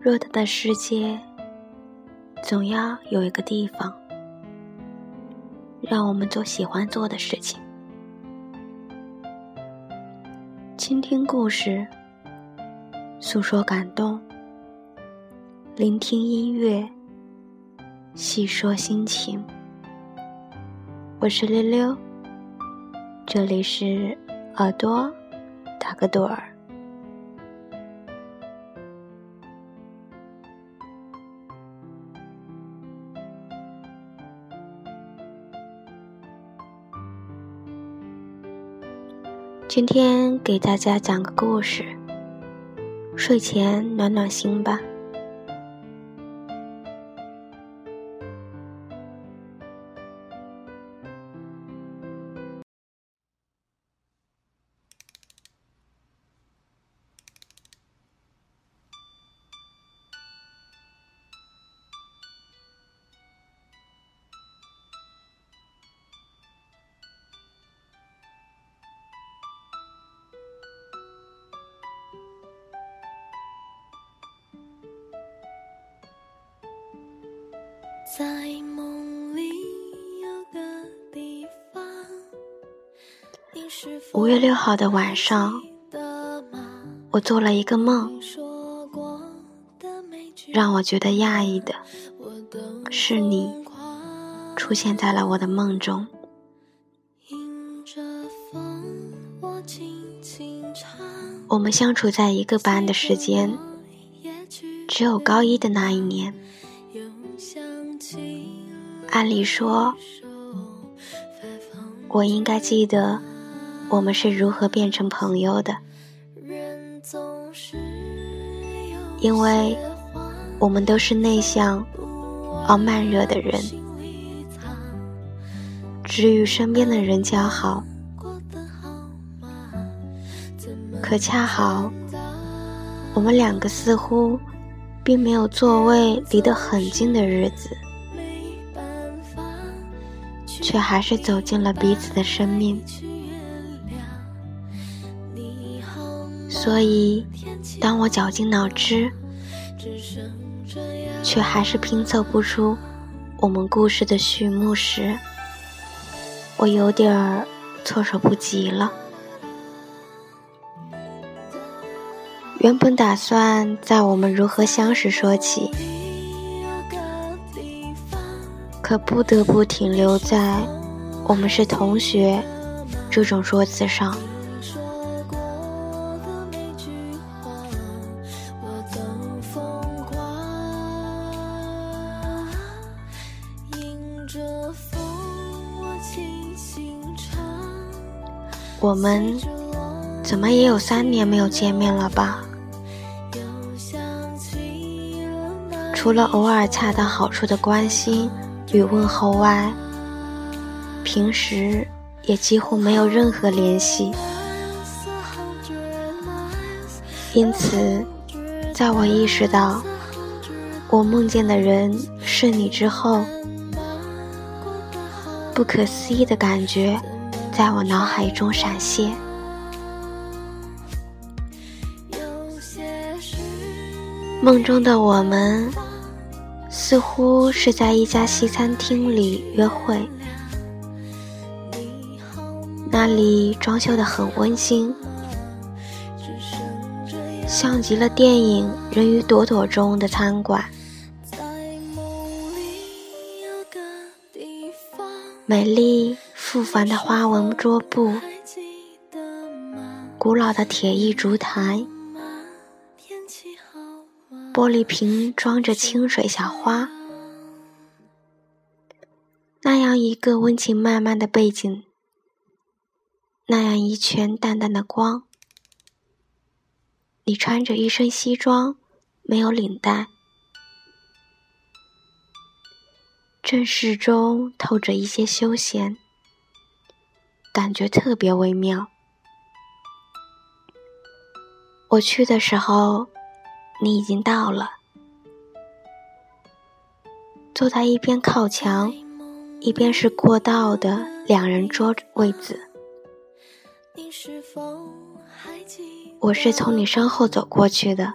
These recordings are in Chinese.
偌大的世界，总要有一个地方，让我们做喜欢做的事情。倾听故事，诉说感动，聆听音乐，细说心情。我是溜溜，这里是耳朵打个盹儿。今天给大家讲个故事，睡前暖暖心吧。在梦里有个地方。五月六号的晚上，我做了一个梦，让我觉得讶异的是你出现在了我的梦中。我们相处在一个班的时间，只有高一的那一年。按理说，我应该记得我们是如何变成朋友的，因为我们都是内向而慢热的人，只与身边的人交好。可恰好，我们两个似乎并没有座位离得很近的日子。却还是走进了彼此的生命，所以当我绞尽脑汁，却还是拼凑不出我们故事的序幕时，我有点儿措手不及了。原本打算在我们如何相识说起。可不得不停留在“我们是同学”这种说辞上。我们怎么也有三年没有见面了吧？除了偶尔恰到好处的关心。与问候外，平时也几乎没有任何联系。因此，在我意识到我梦见的人是你之后，不可思议的感觉在我脑海中闪现。梦中的我们。似乎是在一家西餐厅里约会，那里装修的很温馨，像极了电影《人鱼朵朵》中的餐馆。美丽复繁的花纹桌布，古老的铁艺烛台。玻璃瓶装着清水小花，那样一个温情脉脉的背景，那样一圈淡淡的光。你穿着一身西装，没有领带，正式中透着一些休闲，感觉特别微妙。我去的时候。你已经到了，坐在一边靠墙，一边是过道的两人桌位子。我是从你身后走过去的，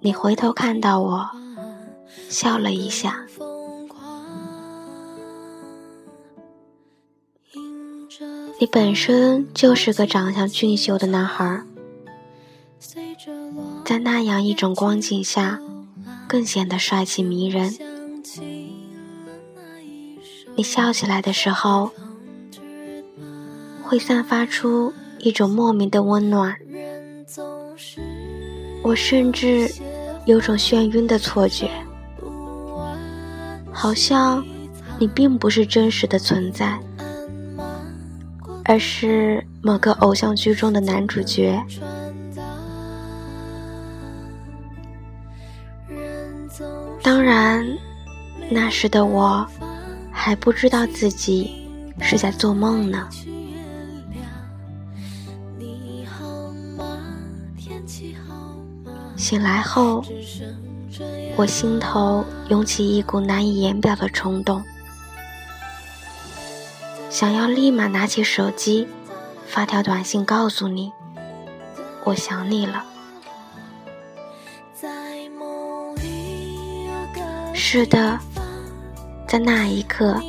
你回头看到我，笑了一下。你本身就是个长相俊秀的男孩，在那样一种光景下，更显得帅气迷人。你笑起来的时候，会散发出一种莫名的温暖。我甚至有种眩晕的错觉，好像你并不是真实的存在。而是某个偶像剧中的男主角。当然，那时的我还不知道自己是在做梦呢。醒来后，我心头涌起一股难以言表的冲动。想要立马拿起手机，发条短信告诉你，我想你了。是的，在那一刻，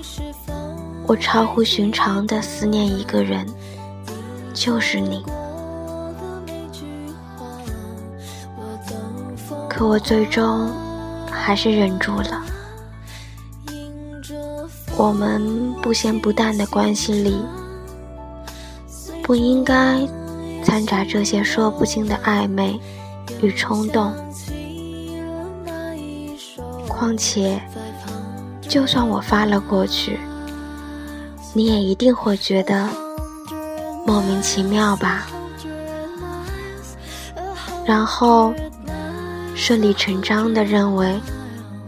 我超乎寻常的思念一个人，就是你。可我最终还是忍住了。我们不咸不淡的关系里，不应该掺杂这些说不清的暧昧与冲动。况且，就算我发了过去，你也一定会觉得莫名其妙吧？然后顺理成章的认为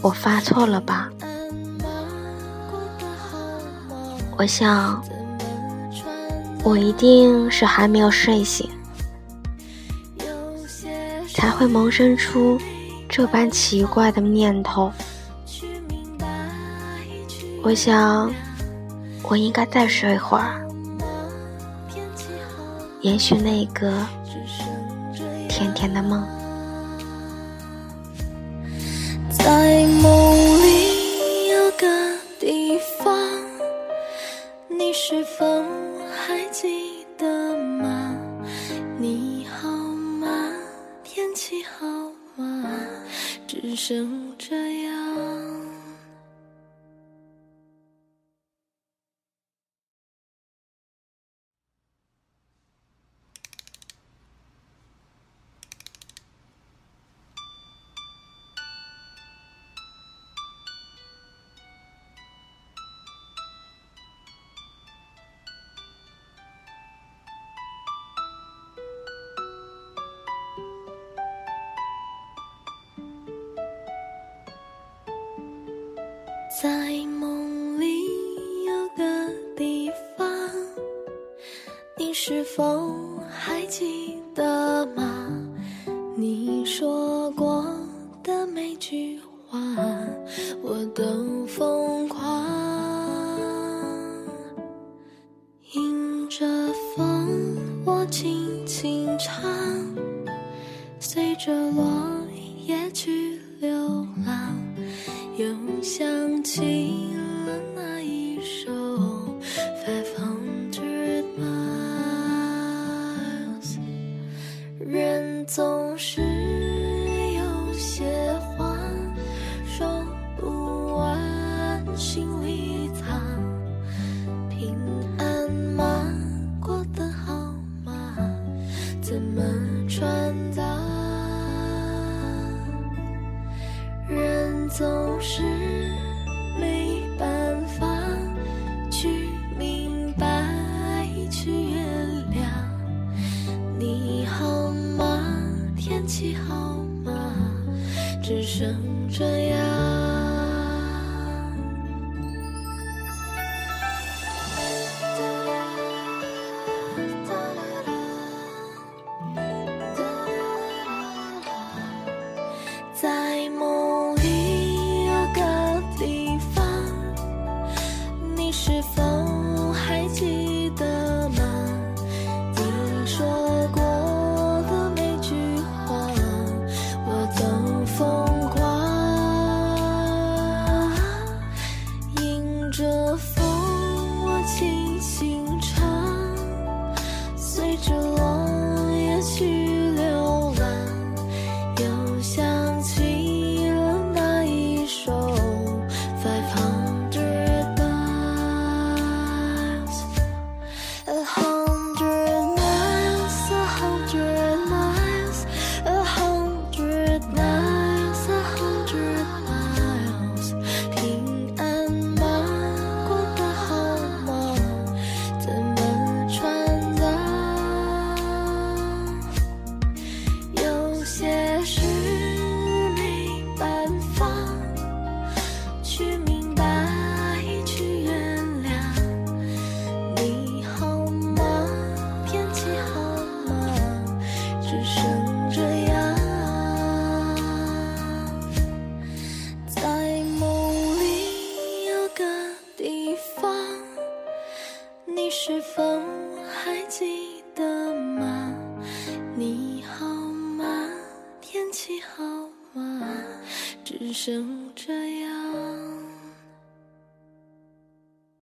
我发错了吧？我想，我一定是还没有睡醒，才会萌生出这般奇怪的念头。我想，我应该再睡会儿，延续那个甜甜的梦。在梦里有个地方。你是否还记得吗？你好吗？天气好？只剩这在梦想